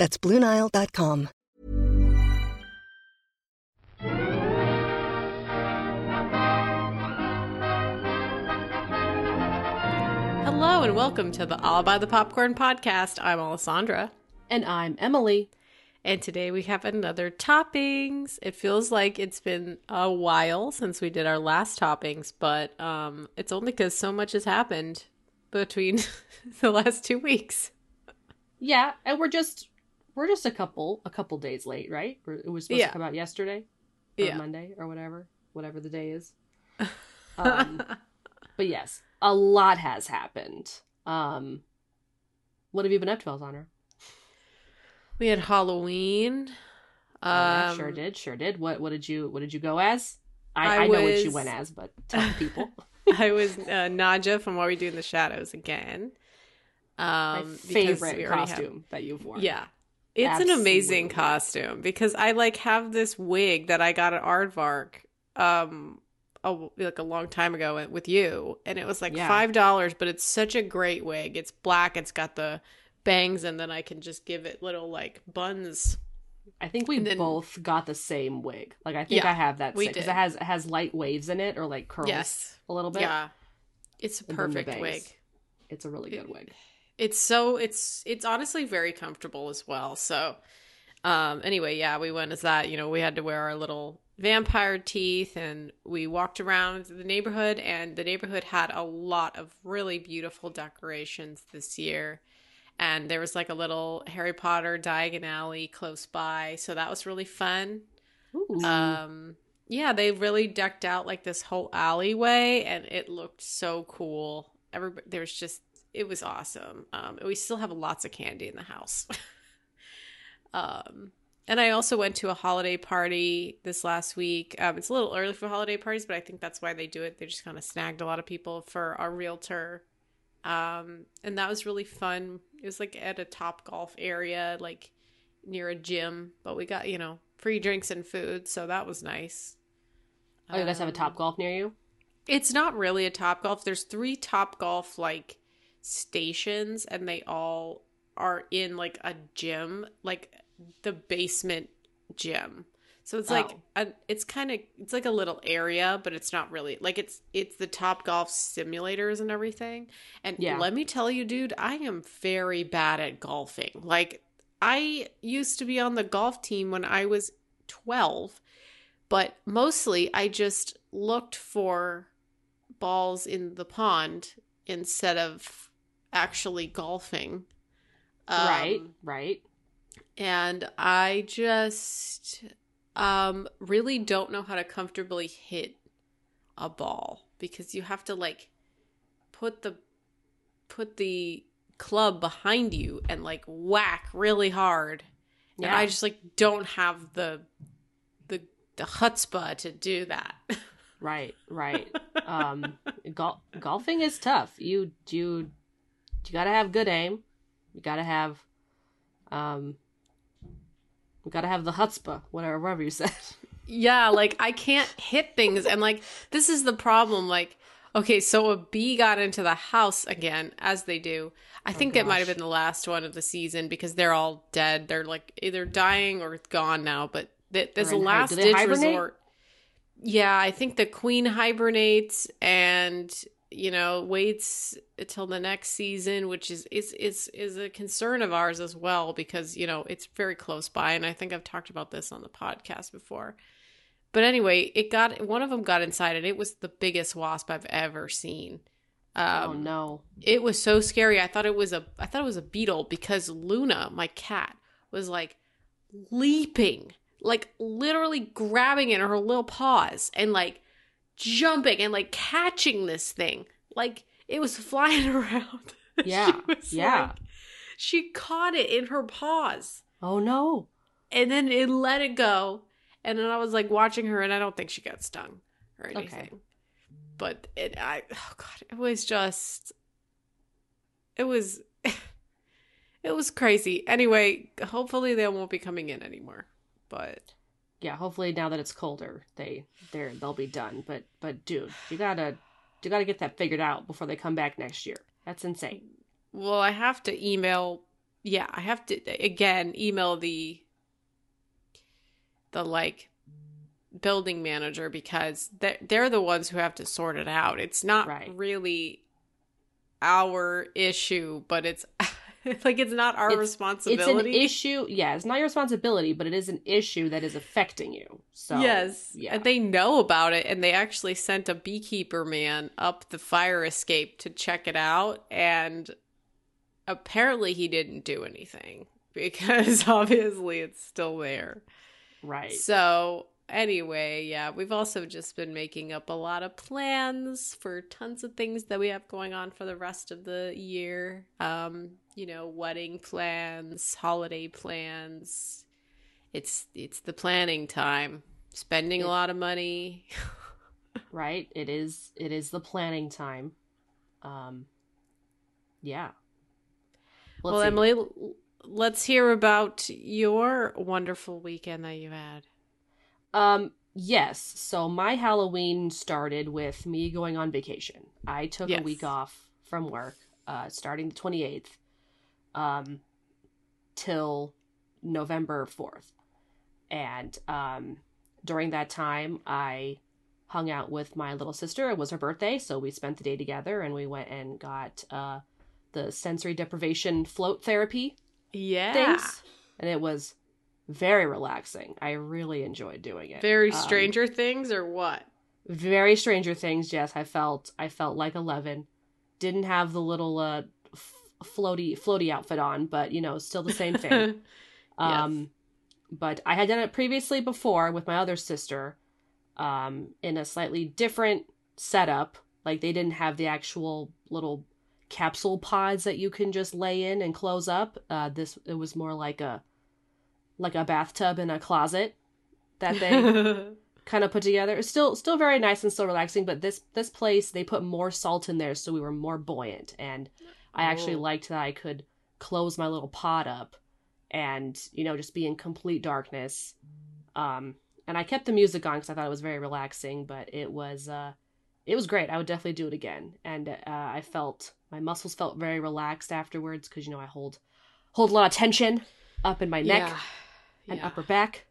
That's BlueNile.com. Hello and welcome to the All By the Popcorn podcast. I'm Alessandra. And I'm Emily. And today we have another toppings. It feels like it's been a while since we did our last toppings, but um, it's only because so much has happened between the last two weeks. Yeah, and we're just we're just a couple a couple days late, right? It was supposed Yeah. to come out yesterday, or Yeah. Monday, or whatever, whatever the day is. Um, but yes, a lot has happened. Um, what have you been up to, Alexandra? We had Halloween. Oh, Um, sure did, sure did. What what did you what did you go as? I, I I, know what you went as, but tell the people. I was uh, Nadja from What We Do in the Shadows again. Um, My favorite already have- costume that you've worn. Yeah. It's an amazing costume because I like have this wig that I got at Aardvark um a, like a long time ago with you and it was like Yeah. five dollars but it's such a great wig it's black it's got the bangs and then I can just give it little like buns I think we then- both got the same wig. Like I think Yeah, I have that because it has it has light waves in it or like curls yes a little bit. yeah it's a And then the perfect wig It's a really good wig. It's so it's it's honestly very comfortable as well. So um anyway yeah we went as that you know we had to wear our little vampire teeth and we walked around the neighborhood and the neighborhood had a lot of really beautiful decorations this year. And there was like a little harry potter diagon alley close by. So that was really fun. Ooh. um yeah they really decked out like this whole alleyway and it looked so cool. Everybody there was just it was awesome. Um and we still have lots of candy in the house. Um and i also went to a holiday party this last week. Um it's a little early for holiday parties but i think that's why they do it. They just kind of snagged a lot of people for our realtor. Um and that was really fun. It was like at a top golf area like near a gym but we got you know free drinks and food so that was nice. Oh, you guys have a Um, top golf near you? it's not really a top golf. There's three top golf like stations and they all are in like a gym like the basement gym so it's like Oh. a, it's kind of it's like a little area but it's not really like it's it's the top golf simulators and everything and Yeah. let me tell you dude i am very bad at golfing like i used to be on the golf team when i was 12 but mostly I just looked for balls in the pond instead of actually golfing. right, Um, right. And I just um, really don't know how to comfortably hit a ball because you have to like put the put the club behind you and like whack really hard. And Yeah. I just like don't have the the the chutzpah to do that. Right, right. um, gol- golfing is tough. You you you gotta have good aim. You gotta have um. You gotta have the chutzpah, whatever, whatever you said. yeah, like I can't hit things and like this is the problem like okay, so a bee got into the house again as they do. I think it might have been the last one of the season because they're all dead. They're like either dying or gone now, but th- there's a last ditch hibernate? resort. Yeah, I think the queen hibernates and you know waits until the next season, which is is is is a concern of ours as well because you know it's very close by, and I think I've talked about this on the podcast before. But anyway, it got one of them got inside, and it was the biggest wasp I've ever seen. Um, oh no! it was so scary. I thought it was a I thought it was a beetle because Luna, my cat, was like leaping, like literally grabbing it in her little paws and like jumping and like catching this thing. Like it was flying around. Yeah, she was yeah. like- she caught it in her paws. Oh no! and then it let it go. And then I was like watching her, and I don't think she got stung or anything. Okay. But it, I, oh god, it was just, it was, it was crazy. Anyway, hopefully they won't be coming in anymore. But Yeah, hopefully now that it's colder, they they're they'll be done. But but dude, you gotta you gotta get that figured out before they come back next year. That's insane. well, I have to email. Yeah, I have to again email the the like building manager because they're, they're the ones who have to sort it out. It's not Right. really our issue, but it's like it's not our It's- responsibility. It's an issue. Yeah, it's not your responsibility, but it is an issue that is affecting you. So yes, yeah, and they know about it, and they actually sent a beekeeper man up the fire escape to check it out, and apparently he didn't do anything because obviously it's still there. right. So anyway, yeah, we've also just been making up a lot of plans for tons of things that we have going on for the rest of the year. Um, you know, wedding plans, holiday plans. It's it's the planning time. Spending a lot of money. right. It is. It is the planning time. Um. Yeah. Let's well, see. Emily, let's hear about your wonderful weekend that you had. Um, yes. So my Halloween started with me going on vacation. I took Yes. a week off from work, uh, starting the 28th, um, till November 4th. And, um, during that time, I hung out with my little sister. It was her birthday, so we spent the day together and we went and got, uh, the sensory deprivation float therapy Yeah. things. And it was very relaxing. I really enjoyed doing it. Very Um, Stranger Things or what? very Stranger Things. Yes, I felt I felt like Eleven. Didn't have the little uh f- floaty floaty outfit on, but you know, still the same thing. um, but I had done it previously before with my other sister, um, in a slightly different setup. Like they didn't have the actual little capsule pods that you can just lay in and close up. Uh, this it was more like a like a bathtub in a closet that they kind of put together. It's still still very nice and still relaxing, but this this place they put more salt in there so we were more buoyant and I actually Oh. liked that I could close my little pod up and you know just be in complete darkness. Um and I kept the music on cuz I thought it was very relaxing, but it was uh it was great. I would definitely do it again. And uh, I felt my muscles felt very relaxed afterwards cuz you know I hold hold a lot of tension up in my neck Yeah. And Yeah. upper back.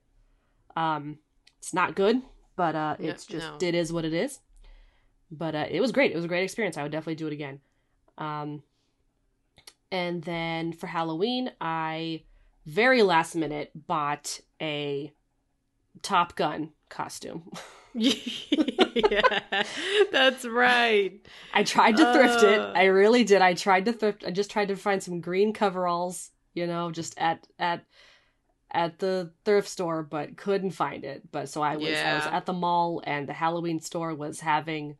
Um, it's not good, but uh, No- it's just no. it is what it is. But uh, it was great. It was a great experience. I would definitely do it again. Um, and then for Halloween, I very last minute bought a Top Gun costume. yeah, that's right. I tried to thrift it. Uh. I really did. I tried to thrift. I just tried to find some green coveralls, you know, just at at at the thrift store, but couldn't find it. But so I was I was at the mall, and the Halloween store was having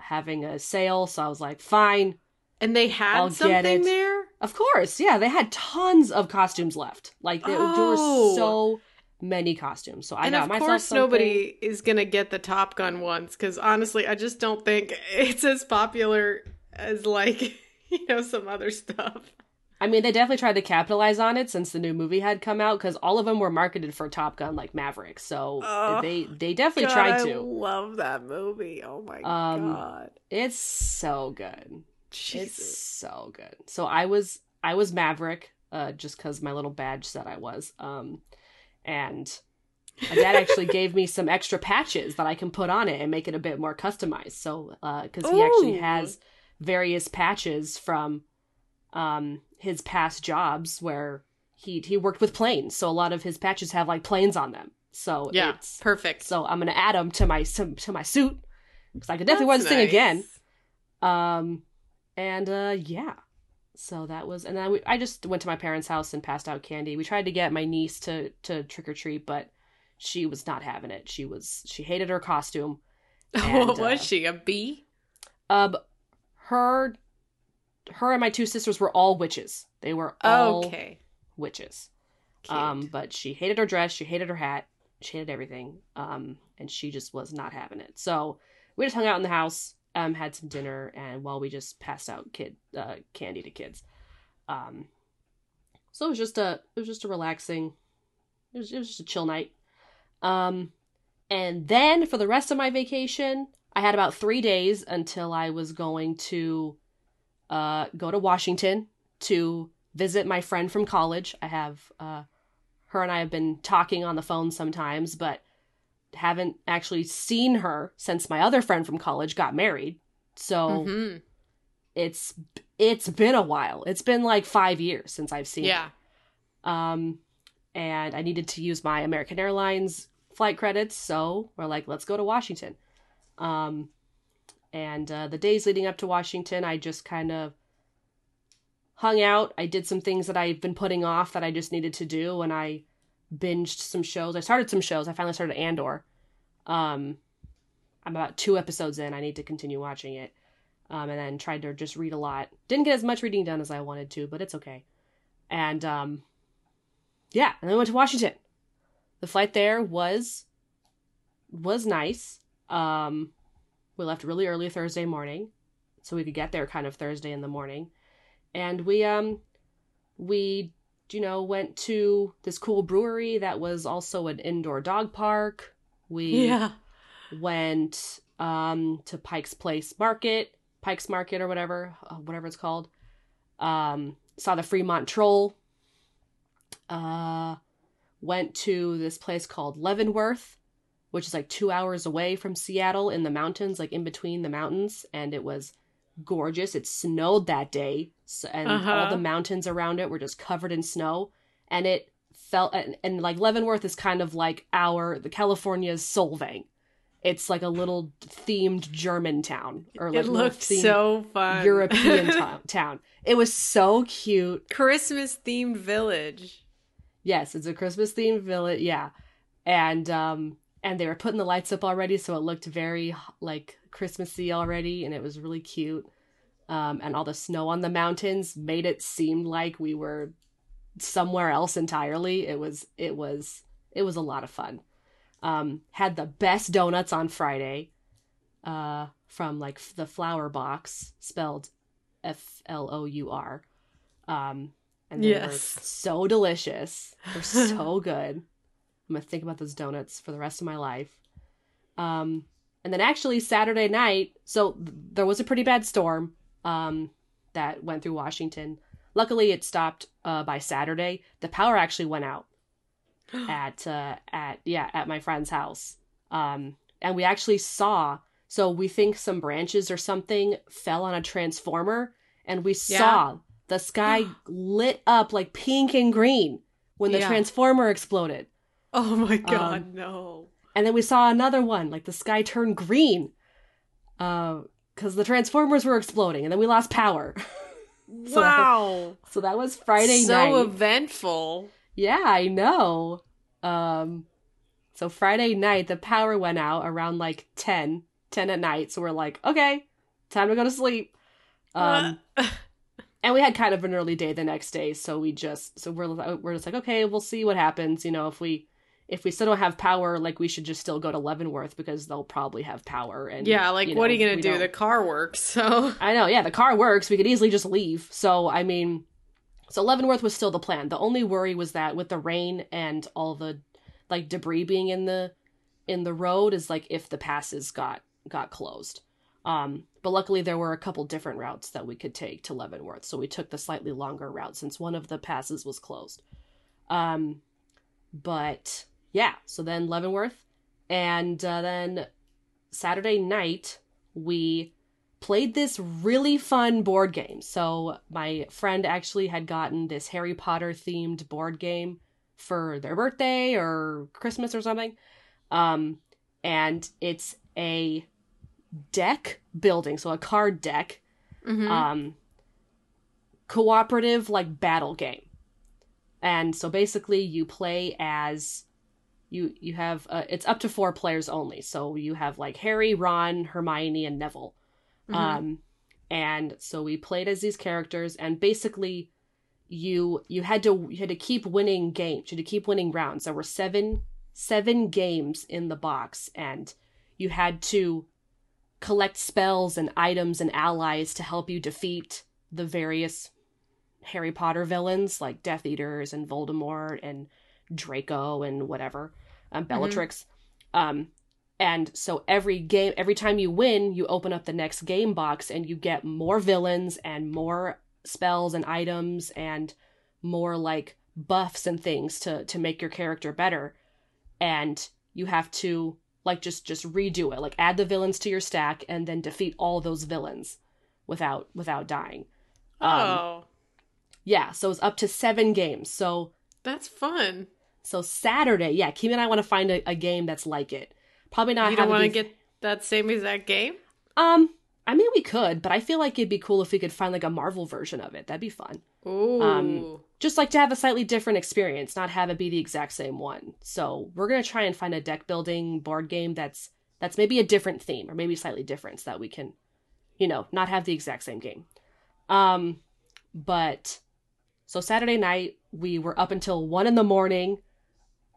having a sale. So I was like, fine, And they had I'll something there. of course, yeah. They had tons of costumes left. Like there, there were Oh. so many costumes. So I and got of myself course, something. nobody is gonna get the Top Gun ones because honestly, I just don't think it's as popular as like you know some other stuff. I mean, they definitely tried to capitalize on it since the new movie had come out because all of them were marketed for Top Gun, like Maverick. So Oh, they they definitely God, tried I to. love that movie. Oh my Um, god, It's so good. It's so good. So I was I was Maverick, uh, just because my little badge said I was. Um, and my dad actually gave me some extra patches that I can put on it and make it a bit more customized. So, because he actually has various patches from um his past jobs where he he worked with planes, so a lot of his patches have like planes on them. So Yeah, it's perfect. so I'm gonna add them to my to, to my suit because I could definitely wear this thing again. Um, and uh, yeah. So that was, and then we, I just went to my parents' house and passed out candy. We tried to get my niece to to trick or treat, but she was not having it. She was she hated her costume. And, what was uh, she? A bee? Um, her, her and my two sisters were all witches. They were all Okay. witches. Um, but she hated her dress, she hated her hat, she hated everything. Um, and she just was not having it. So we just hung out in the house, um, had some dinner, and while we just passed out kid uh, candy to kids. Um, so it was just a it was just a relaxing, it was, it was just a chill night. Um, and then for the rest of my vacation, I had about three days until I was going to uh, go to Washington to visit my friend from college. I have uh, her and I have been talking on the phone sometimes, but haven't actually seen her since my other friend from college got married. So Mhm. it's it's been a while. It's been like five years since I've seen. her. Yeah. Um, and I needed to use my American Airlines flight credits, so we're like, let's go to Washington. Um, and uh, the days leading up to Washington, I just kind of hung out. I did some things that I've been putting off that I just needed to do, and I binged some shows. I started some shows. I finally started Andor. Um, I'm about two episodes in. I need to continue watching it. Um, and then tried to just read a lot. Didn't get as much reading done as I wanted to, but it's okay. And um, yeah, and then we went to Washington. The flight there was was nice. Um, we left really early Thursday morning, so we could get there kind of Thursday in the morning, and we um we you know went to this cool brewery that was also an indoor dog park. We Yeah. went um to Pike's Place Market, Pike's Market or whatever, uh, whatever it's called. Um saw the Fremont Troll. Uh went to this place called Leavenworth, which is like 2 hours away from Seattle in the mountains, like in between the mountains, and it was gorgeous. It snowed that day, and all Uh-huh. the mountains around it were just covered in snow, and it felt and, and like Leavenworth is kind of like our the California's Solvang. It's like a little themed German town or like it looked so fun. European to- town. It was so cute. Christmas themed village. Yes, it's a Christmas themed village. Yeah, and um and they were putting the lights up already, so it looked very like Christmassy already, and it was really cute. Um, and all the snow on the mountains made it seem like we were somewhere else entirely. It was it was it was a lot of fun. Um, had the best donuts on Friday, uh, from like the Flour Box, spelled F L O U R. Um, and they were Yes. so delicious. They're so good. I'm gonna think about those donuts for the rest of my life. Um, and then actually Saturday night, so th- there was a pretty bad storm um, that went through Washington. Luckily, it stopped uh, by Saturday. The power actually went out at uh, at yeah at my friend's house, um, and we actually saw. So we think some branches or something fell on a transformer, and we Yeah. saw the sky lit up like pink and green when the Yeah. transformer exploded. Oh my god, Um, no. And then we saw another one, like the sky turned green. Uh because the transformers were exploding, and then we lost power. so- Wow. so that was Friday so night. So eventful. yeah, I know. Um so Friday night the power went out around like 10, 10 at night. So we're like, okay, time to go to sleep. Um and we had kind of an early day the next day, so we just so we're we're just like, okay, we'll see what happens. You know, if we if we still don't have power, like we should just still go to Leavenworth because they'll probably have power. And yeah, like you what are you gonna do? don't- The car works, so I know, yeah, the car works. We could easily just leave. So I mean, so Leavenworth was still the plan. The only worry was that with the rain and all the like debris being in the in the road is like if the passes got got closed. Um, but luckily there were a couple different routes that we could take to Leavenworth, so we took the slightly longer route since one of the passes was closed. Um, but yeah, so then Leavenworth, and uh, then Saturday night we played this really fun board game. So my friend actually had gotten this Harry Potter themed board game for their birthday or Christmas or something. Um, and it's a deck building, so a card deck, Mhm. um, cooperative like battle game. And so basically, you play as you you have uh, it's up to four players only. So you have like Harry, Ron, Hermione, and Neville. Mhm. Um, and so we played as these characters, and basically, you you had to you had to keep winning games. You had to keep winning rounds. There were seven seven games in the box, and you had to collect spells and items and allies to help you defeat the various Harry Potter villains like Death Eaters and Voldemort and Draco and whatever, um, Bellatrix. Mm-hmm. Um, and so every game, every time you win, you open up the next game box and you get more villains and more spells and items and more like buffs and things to to make your character better. And you have to like just just redo it, like add the villains to your stack and then defeat all those villains without without dying. Um, oh. Yeah, so it's up to seven games. So that's fun. So Saturday, yeah, Kim and I want to find a, a game that's like it. Probably not. You don't want to get that same exact game. Um, I mean, we could, but I feel like it'd be cool if we could find like a Marvel version of it. That'd be fun. Ooh. Um, just like to have a slightly different experience, not have it be the exact same one. So we're gonna try and find a deck building board game that's that's maybe a different theme or maybe slightly different, so that we can, you know, not have the exact same game. Um, but so Saturday night we were up until one in the morning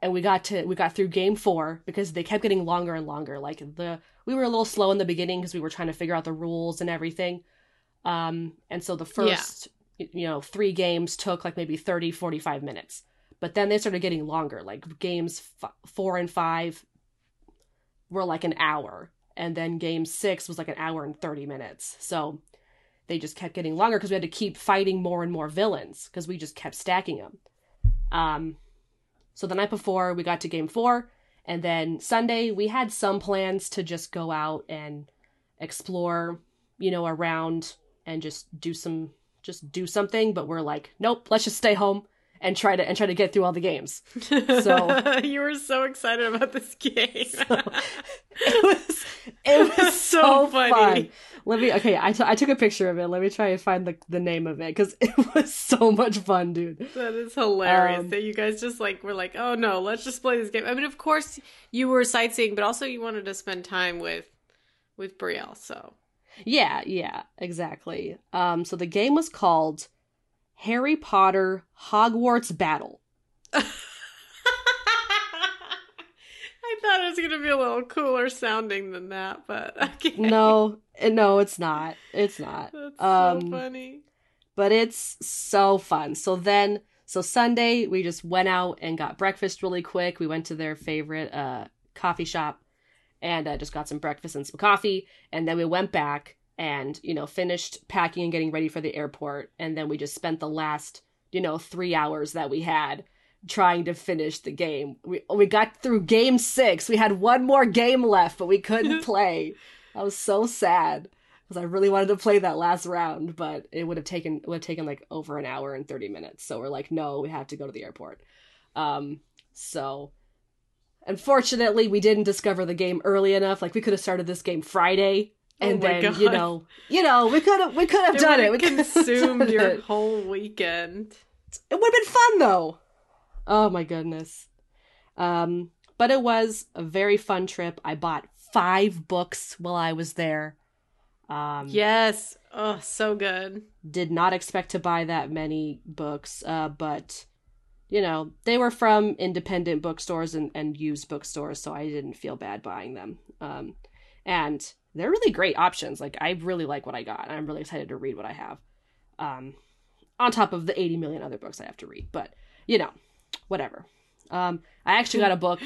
and we got to we got through game four because they kept getting longer and longer. Like the we were a little slow in the beginning because we were trying to figure out the rules and everything. Um and so the first yeah. you know three games took like maybe 30 45 minutes. But then they started getting longer. Like games f- four and five were like an hour. And then game six was like an hour and 30 minutes. So they just kept getting longer because we had to keep fighting more and more villains because we just kept stacking them um so the night before, we got to game four. And then Sunday, we had some plans to just go out and explore, you know, around and just do some, just do something. But we're like, nope, let's just stay home and try to and try to get through all the games. So you were so excited about this game. so, it was it was so, so funny. Fun. Let me okay. I, t- I took a picture of it. Let me try and find the the name of it because it was so much fun, dude. That is hilarious. Um, that you guys just like were like, oh no, let's just play this game. I mean, of course you were sightseeing, but also you wanted to spend time with with Brielle. So yeah, yeah, exactly. Um, so the game was called Harry Potter Hogwarts Battle. I thought it was going to be a little cooler sounding than that, but okay. No, eh, no, it's not. It's not. That's um, so funny. But it's so fun. So then, so Sunday, we just went out and got breakfast really quick. We went to their favorite uh, coffee shop and uh, just got some breakfast and some coffee. And then we went back and, you know, finished packing and getting ready for the airport. And then we just spent the last, you know, three hours that we had trying to finish the game. We we got through game 6. We had one more game left, but we couldn't play. I was so sad because I really wanted to play that last round, but it would have taken would have taken like over an hour and 30 minutes. So we're like, "No, we have to go to the airport." Um so unfortunately, we didn't discover the game early enough. Like we could have started this game Friday oh and oh then God. you know you know we could have we could have done it we consumed your it. whole weekend it would have been fun though Oh my goodness. Um, but it was a very fun trip. I bought five books while I was there. Um, yes. Oh, so good. Did not expect to buy that many books, uh, but you know, they were from independent bookstores and, and used bookstores, so I didn't feel bad buying them. Um, and they're really great options. Like, I really like what I got. I'm really excited to read what I have. Um, on top of the 80 million other books I have to read. But, you know, whatever. Um, I actually got a book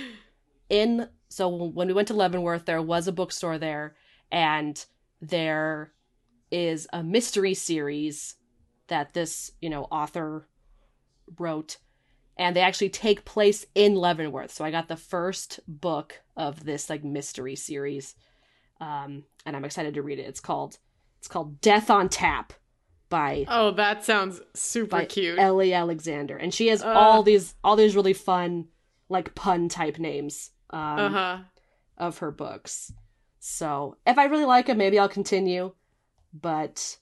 in. So when we went to Leavenworth, there was a bookstore there, and there is a mystery series that this you know author wrote, and they actually take place in Leavenworth. So I got the first book of this like mystery series, um, and I'm excited to read it. It's called it's called Death on Tap by Oh, that sounds super cute. Ellie Alexander. And she has uh, all these all these really fun like pun type names um, uh-huh. of her books. So, if I really like it, maybe I'll continue, but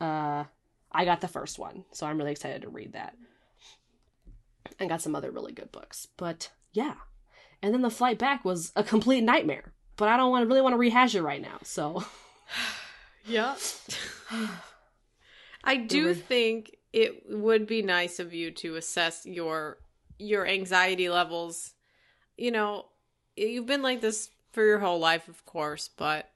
uh I got the first one, so I'm really excited to read that. And got some other really good books. But yeah. And then the flight back was a complete nightmare. But I don't want to really want to rehash it right now. So Yeah. I do think it would be nice of you to assess your your anxiety levels. You know, you've been like this for your whole life, of course, but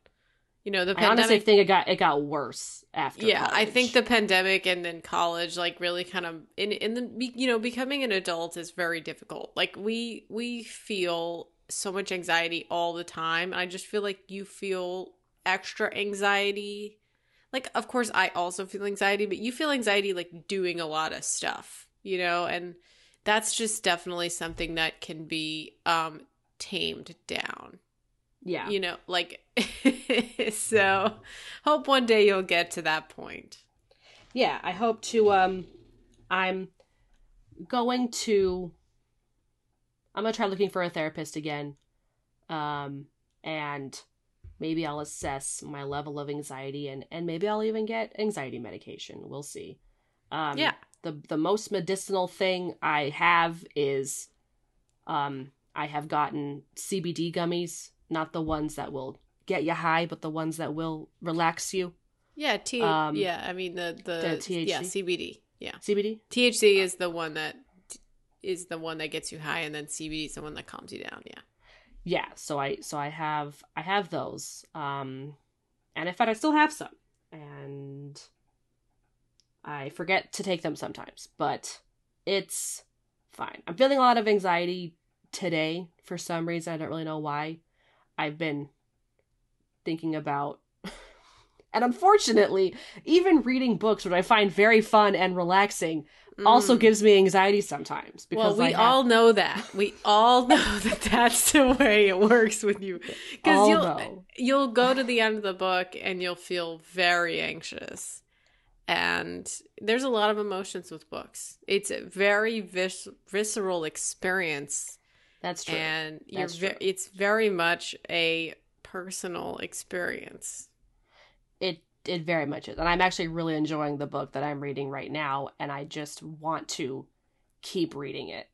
you know the I pandemic. honestly think it got it got worse after. yeah, I think the pandemic and then college, like, really kind of in in the you know becoming an adult is very difficult. Like we we feel so much anxiety all the time. I just feel like you feel extra anxiety. Like, of course, I also feel anxiety, but you feel anxiety like doing a lot of stuff, you know, and that's just definitely something that can be um tamed down. Yeah. you know like so hope one day you'll get to that point. Yeah i hope to um i'm going to i'm gonna try looking for a therapist again um and maybe i'll assess my level of anxiety and and maybe i'll even get anxiety medication. We'll see. Um Yeah. the the most medicinal thing i have is um i have gotten cbd gummies not the ones that will get you high but the ones that will relax you. Yeah t Um, yeah i mean the the, the THC? yeah cbd yeah. Cbd thc is the one that is the one that gets you high and then cbd is the one that calms you down yeah yeah so i so i have i have those um and in fact i still have some and i forget to take them sometimes but it's fine. I'm feeling a lot of anxiety today for some reason. I don't really know why. I've been thinking about and unfortunately even reading books which i find very fun and relaxing also Mm. gives me anxiety sometimes well we have- all know that. We all know that that's the way it works with you. Because you'll know. you'll go to the end of the book and you'll feel very anxious. And there's a lot of emotions with books. It's a very vis- visceral experience. That's true. And you're That's ve- it's very much a personal experience. It it very much is. And i'm actually really enjoying the book that i'm reading right now and i just want to keep reading it.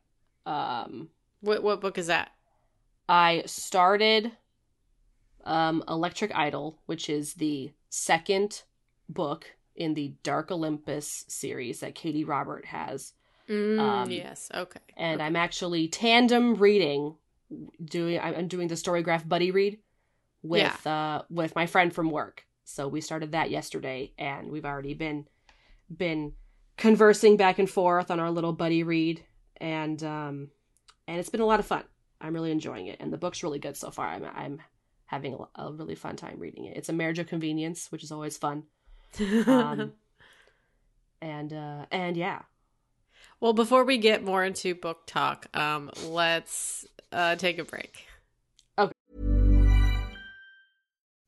Um what what book is that? I started um electric idol which is the second book in the dark olympus series that Katee Robert has. Mm, Um, yes okay. and i'm actually tandem reading doing i'm doing the storygraph buddy read with uh with my friend from work so we started that yesterday and we've already been been conversing back and forth on our little buddy read and um and it's been a lot of fun. I'm really enjoying it and the book's really good so far. I'm i'm having a, a really fun time reading it. It's a marriage of convenience which is always fun. Um and uh and yeah. Well before we get more into book talk um let's uh take a break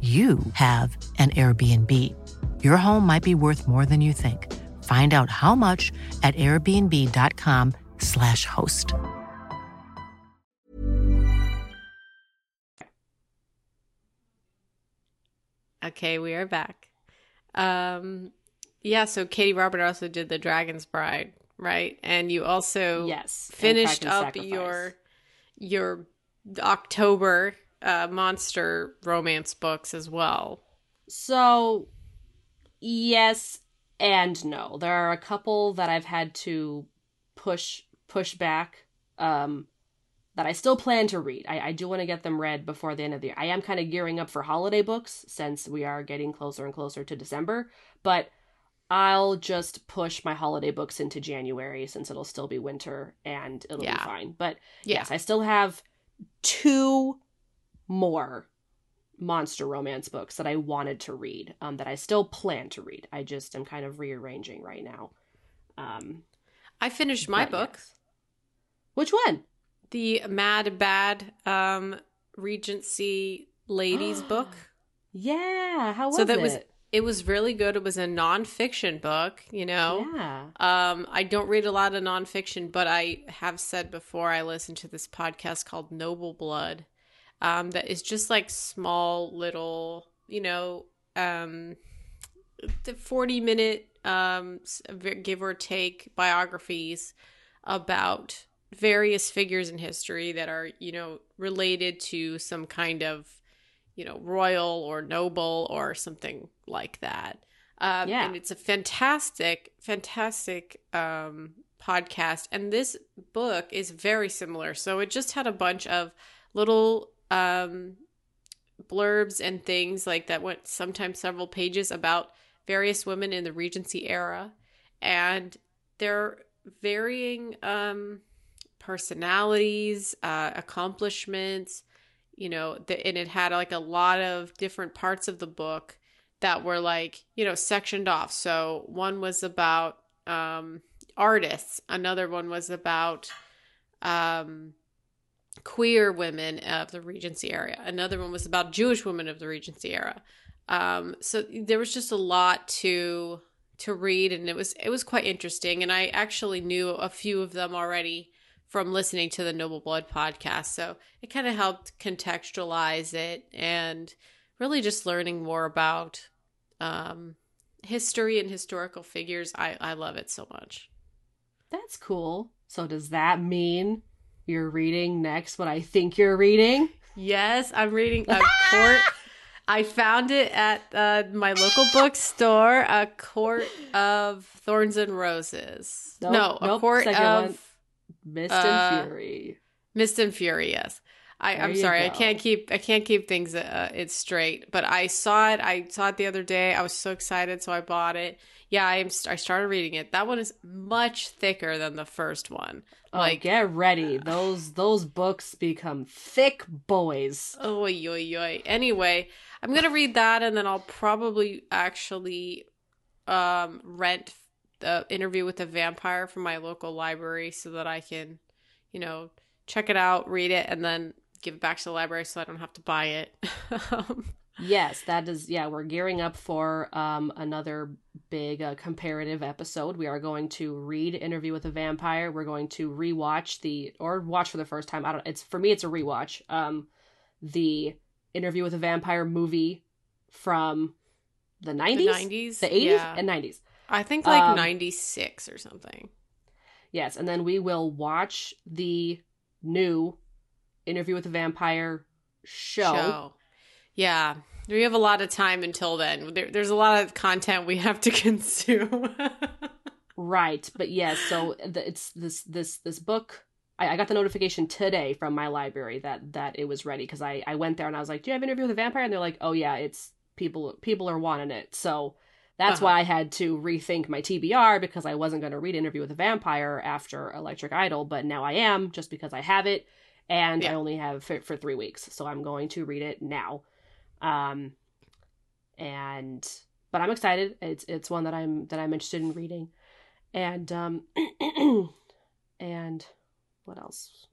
you have an Airbnb. Your home might be worth more than you think. Find out how much at airbnb.com/slash host. Okay, we are back. Um, yeah. So Katee Robert also did the Dragon's Bride, right? And you also yes finished up Sacrifice. your your October uh, monster romance books as well. So, yes and no. There are a couple that I've had to push push back. Um, that I still plan to read. I, I do want to get them read before the end of the year. I am kind of gearing up for holiday books since we are getting closer and closer to December. But I'll just push my holiday books into January since it'll still be winter and it'll Yeah. be fine. But Yeah. yes, I still have two more monster romance books that I wanted to read, um, that I still plan to read. I just am kind of rearranging right now. Um, I finished my but book, yes. Which one? the Mad Bad um, Regency ladies book. Yeah, how was So that it? was- It was really good. It was a nonfiction book, you know. Yeah. Um, I don't read a lot of nonfiction, but I have said before I listen to this podcast called Noble Blood. Um, that is just like small little, you know, um, the forty minute, um, give or take biographies about various figures in history that are, you know, related to some kind of, you know, royal or noble or something like that. Um, Yeah. And it's a fantastic, fantastic um, podcast. And this book is very similar. So it just had a bunch of little um, blurbs and things like that went sometimes several pages about various women in the Regency era and their varying um, personalities, uh, accomplishments. You know, the, and it had like a lot of different parts of the book that were like you know sectioned off so one was about um artists another one was about um queer women of the regency area another one was about jewish women of the regency era um so there was just a lot to to read and it was it was quite interesting and i actually knew a few of them already from listening to the noble blood podcast so it kind of helped contextualize it and really just learning more about um, history and historical figures. I, I love it so much. That's cool. So does that mean you're reading next what I think you're reading? Yes, I'm reading a court. I found it at uh, my local bookstore. A court of thorns and roses. Nope, no, a nope, court second of one. Mist Uh, and Fury. Mist and Fury. Yes. I, you sorry, I can't keep I can't keep things uh, it's straight. But I saw it. I saw it the other day. I was so excited, so I bought it. Yeah, I'm. I started reading it. That one is much thicker than the first one. Oh, like- get ready. Those those books become thick boys. Oh, yo, yo. Anyway, I'm gonna read that, and then I'll probably actually um, rent the interview with the vampire from my local library so that I can, you know, check it out, read it, and then give it back to the library so I don't have to buy it. Um, Yes, that is. Yeah, we're gearing up for um, another big uh, comparative episode. We are going to read Interview with a Vampire. We're going to rewatch the or watch for the first time. I don't. It's for me. It's a rewatch. Um, the Interview with a Vampire movie from the the nineties, 90s, the eighties, yeah. and nineties. I think like um, 96 or something. Yes, and then we will watch the new Interview with a Vampire show. Yeah. We have a lot of time until then. There, there's a lot of content we have to consume. Right, but yes, so the, it's this this this book. I, I got the notification today from my library that that it was ready because I I went there and I was like, "Do you have an interview with a vampire?" And they're like, "Oh yeah, it's people people are wanting it." So that's Uh-huh. why I had to rethink my TBR because I wasn't going to read Interview with a Vampire after Electric Idol, but now I am just because I have it and I only have it for three weeks, so I'm going to read it now. Um, and but I'm excited. It's it's one that I'm that I'm interested in reading, and um, and what else?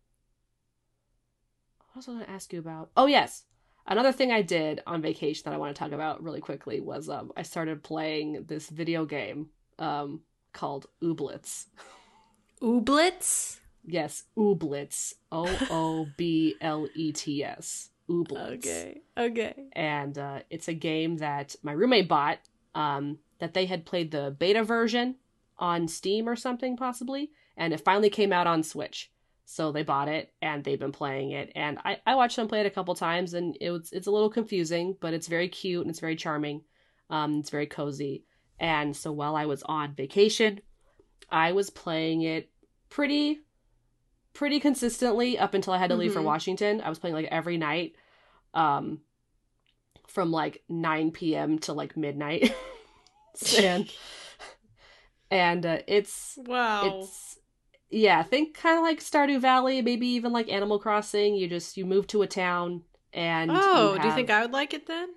What else was I going to ask you about? Oh yes, another thing I did on vacation that I want to talk about really quickly was um I started playing this video game um called Ooblets. Ooblets? Yes, Ooblets. O O B L E T S. Ooblets Okay. Okay. and uh, it's a game that my roommate bought um, that they had played the beta version on steam or something possibly and it finally came out on switch so they bought it and they've been playing it and i, I watched them play it a couple times and it was, it's a little confusing but it's very cute and it's very charming um, it's very cozy and so while i was on vacation i was playing it pretty pretty consistently up until i had to leave for Mhm. washington i was playing like every night um from like 9 p.m. to like midnight. and and uh, it's Wow. it's yeah, think kind of like Stardew Valley, maybe even like Animal Crossing. You just you move to a town and oh, you do you think I would like it then?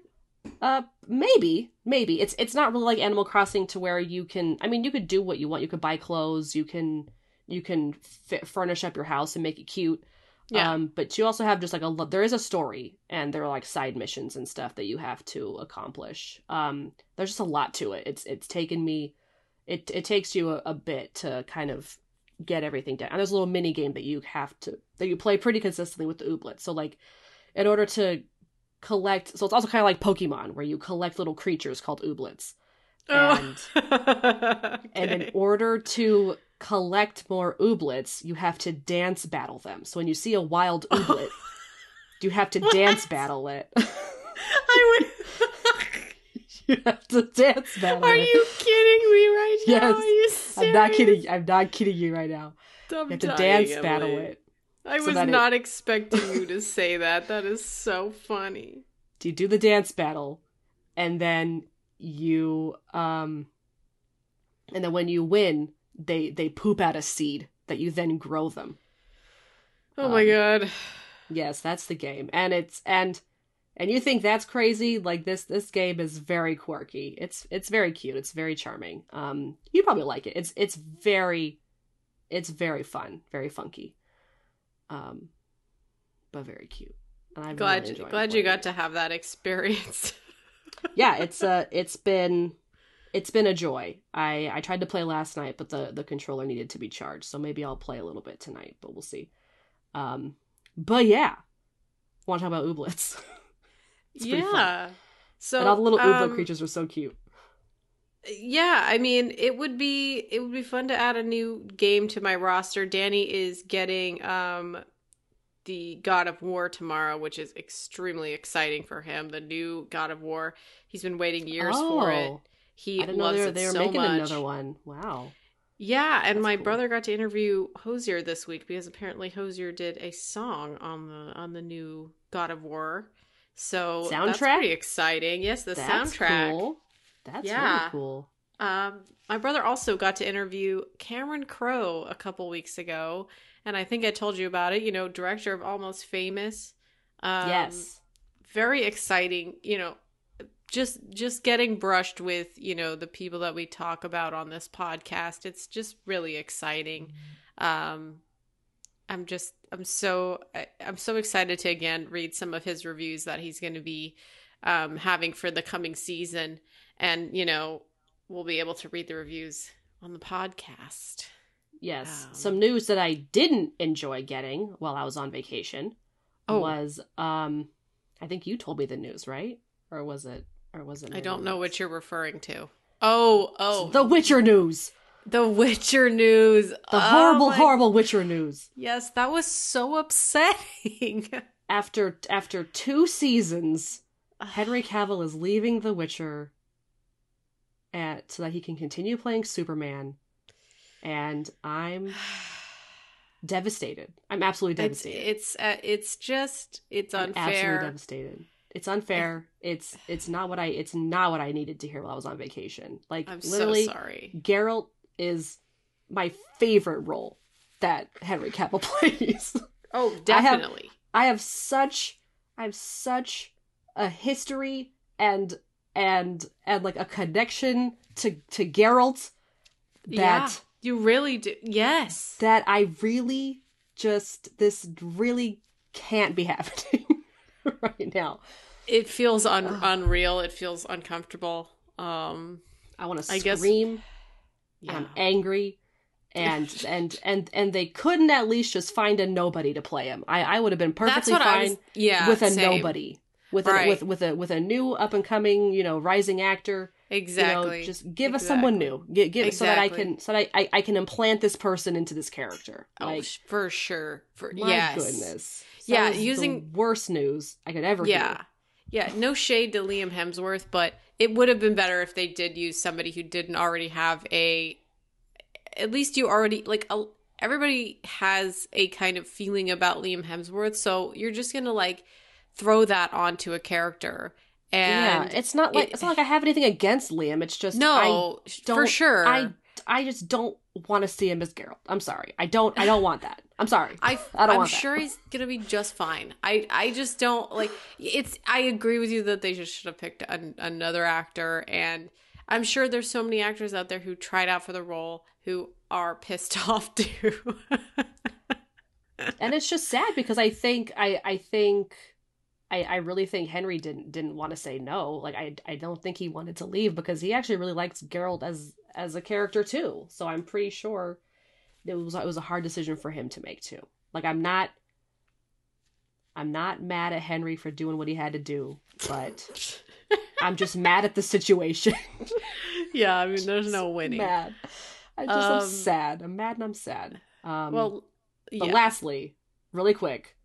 Uh, maybe, maybe it's it's not really like Animal Crossing to where you can. I mean, you could do what you want. You could buy clothes. You can you can fi- furnish up your house and make it cute. Yeah. Um, but you also have just like a there is a story and there are like side missions and stuff that you have to accomplish. Um, there's just a lot to it. It's it's taken me, it it takes you a, a bit to kind of get everything done. And there's a little mini game that you have to that you play pretty consistently with the ooblets. So like, in order to collect, so it's also kind of like Pokemon where you collect little creatures called ooblets. And and in order to collect more ooblets, you have to dance battle them. So when you see a wild ooblet, you have to What? dance battle it. I would. you have to dance battle Are it. you kidding me right now? Yes. Are you I'm not kidding. I'm not kidding you right now. I'm You have to dance Emily. battle it. I so was that it- not expecting you to say that. That is so funny. Do you do the dance battle, and then you um, and then when you win, they they poop out a seed that you then grow them. Oh my Um, god. Yes, that's the game. And it's and and you think that's crazy? Like this this game is very quirky. It's it's very cute. It's very charming. Um you probably like it. It's it's very it's very fun, very funky. Um but very cute. And I've Glad really glad you got it. to have that experience. Yeah, it's uh it's been it's been a joy. I I tried to play last night, but the the controller needed to be charged, so maybe I'll play a little bit tonight, but we'll see. Um but yeah. Want to talk about ooblets? It's pretty fun. yeah. So and all the little ooblet um, creatures were so cute. Yeah, I mean, it would be it would be fun to add a new game to my roster. Danny is getting um the God of War tomorrow, which is extremely exciting for him. The new God of War. He's been waiting years for it. He I didn't know loves they were, it they were so making much. another one. Wow. Yeah, and That's my cool. brother got to interview Hozier this week because apparently Hozier did a song on the on the new God of War. So that's Soundtrack? pretty exciting. Yes, the That's soundtrack. cool. That's Yeah. really cool. Um, my brother also got to interview Cameron Crowe a couple weeks ago, and I think I told you about it. You know, director of Almost Famous. Um, yes. very exciting. You know, just just getting brushed with you know the people that we talk about on this podcast. It's just really exciting. Um, I'm just I'm so I'm so excited to again read some of his reviews that he's going to be um, having for the coming season, and you know we'll be able to read the reviews on the podcast. Yes. Um, Some news that I didn't enjoy getting while I was on vacation Oh. was um I think you told me the news, right? Or was it or was it I don't know what you're referring to. Oh, oh, The Witcher news. The Witcher news. The Oh horrible my- horrible Witcher news. Yes, that was so upsetting. After after 2 seasons, Henry Cavill is leaving The Witcher and so that he can continue playing Superman. And I'm devastated. I'm absolutely devastated. it's uh, it's just it's I'm absolutely unfair. devastated. It's unfair. It's it's not what I it's not what I needed to hear while I was on vacation. Like I'm literally, so sorry. Geralt is my favorite role that Henry Cavill plays. Oh, I have- definitely. I have such I have such a history and and and like a connection to to Geralt that yeah, you really do. Yes. that I really just this really can't be happening right now. it feels un- Ugh. unreal. It feels uncomfortable. Um, I want to I guess- scream. yeah. I'm angry. And and and and they couldn't at least just find a nobody to play him. I I would have been perfectly fine was. Yeah, with a same. nobody. With Right. a with with a with a new up and coming, you know, rising actor. Exactly. You know, just give us someone Exactly. new. Give, give so that I can so that I, I I can implant this person into this character. Oh, Like sh- for sure. For my yes. goodness. Yeah, That the using- worst news I could ever Yeah. hear. Yeah, no shade to Liam Hemsworth, but it would have been better if they did use somebody who didn't already have a at least you already like a, everybody has a kind of feeling about Liam Hemsworth, so you're just going to like throw that onto a character. And yeah, it's not like it- it's not like I have anything against Liam. It's just no, I for sure. I I just don't want to see him as Geralt. I'm sorry. I don't I don't want that. I'm sorry. I, I don't want. I'm want that. sure he's gonna be just fine. I I just don't like it's. I agree with you that they just should have picked an, another actor, and I'm sure there's so many actors out there who tried out for the role who are pissed off too. and it's just sad because I think I I think I, I really think Henry didn't didn't want to say no. Like I I don't think he wanted to leave because he actually really likes Geralt as as a character too. So I'm pretty sure it was it was a hard decision for him to make too. Like I'm not I'm not mad at Henry for doing what he had to do, but I'm just mad at the situation. yeah, I mean, there's no winning. mad. I just I'm Um, sad. I'm mad and I'm sad. Um, Well, but lastly, really quick,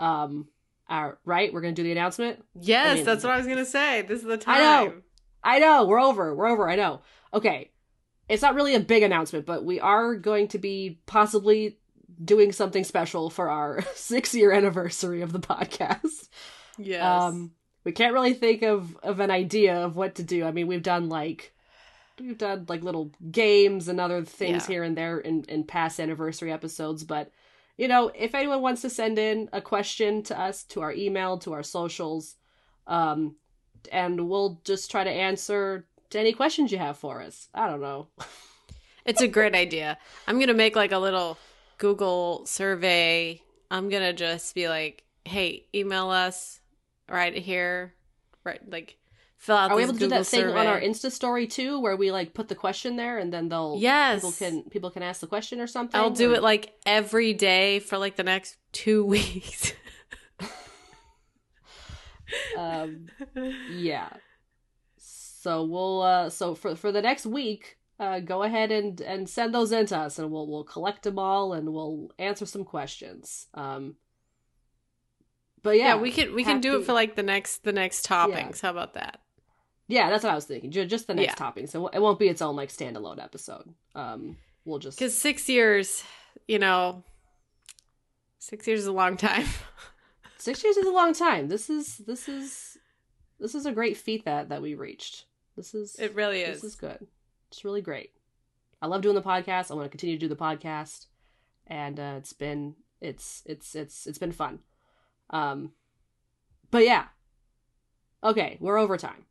um, our right, we're gonna do the announcement. yes, I mean- that's what I was gonna say. This is the time. I know. I know we're over. We're over. I know. Okay, it's not really a big announcement, but we are going to be possibly doing something special for our six year anniversary of the podcast. Yes. Um, we can't really think of of an idea of what to do. I mean, we've done like we've done like little games and other things Yeah. here and there in in past anniversary episodes, but you know, if anyone wants to send in a question to us to our email, to our socials, um and we'll just try to answer to any questions you have for us. I don't know. It's a great idea. I'm gonna make like a little Google survey. I'm gonna just be like, "Hey, email us right here, right? Like, fill out." Are we able to do Google that thing survey. on our Insta story too, where we like put the question there and then they'll Yes. people can people can ask the question or something? I'll do or- it like every day for like the next two weeks. um yeah so we'll uh so for for the next week uh go ahead and and send those in to us and we'll we'll collect them all and we'll answer some questions um but yeah yeah, we can we can do it for like the next the next toppings. How about that? Yeah that's what i was thinking just the next Yeah. topping so it won't be its own like standalone episode um we'll just Because six years, you know, six years is a long time. six years is a long time this is this is this is a great feat that that we reached this is It really is. This is. good. It's really great. I love doing the podcast. I want to continue to do the podcast, and uh, it's been it's it's it's it's been fun. Um, but yeah. Okay, we're over time.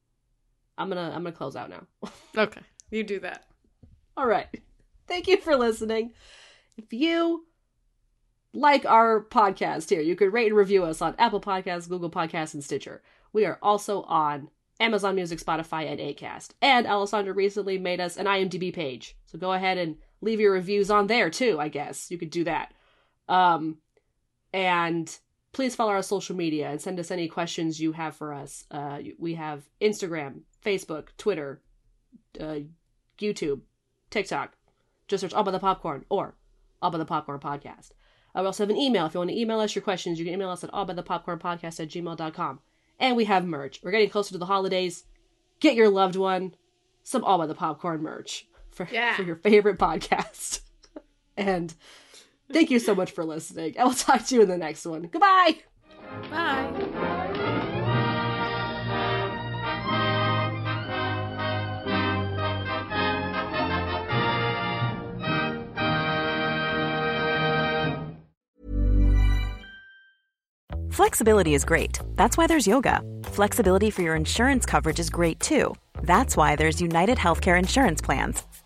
I'm gonna I'm gonna close out now. Okay, you do that. All right. Thank you for listening. If you like our podcast here, you could rate and review us on Apple Podcasts, Google Podcasts, and Stitcher. We are also on Amazon Music, Spotify, and Acast. And Alessandra recently made us an IMDb page. So go ahead and leave your reviews on there too, I guess. You could do that. Um and please follow our social media and send us any questions you have for us. Uh, we have Instagram, Facebook, Twitter, uh, YouTube, TikTok. Just search All by the Popcorn or All by the Popcorn Podcast. Uh, we also have an email. If you want to email us your questions, you can email us at allbythepopcornpodcast at gmail.com. And we have merch. We're getting closer to the holidays. Get your loved one some All by the Popcorn merch for, Yeah. for your favorite podcast. and thank you so much for listening. And we'll talk to you in the next one. Goodbye. Bye. Flexibility is great. That's why there's yoga. Flexibility for your insurance coverage is great too. That's why there's United Healthcare Insurance Plans.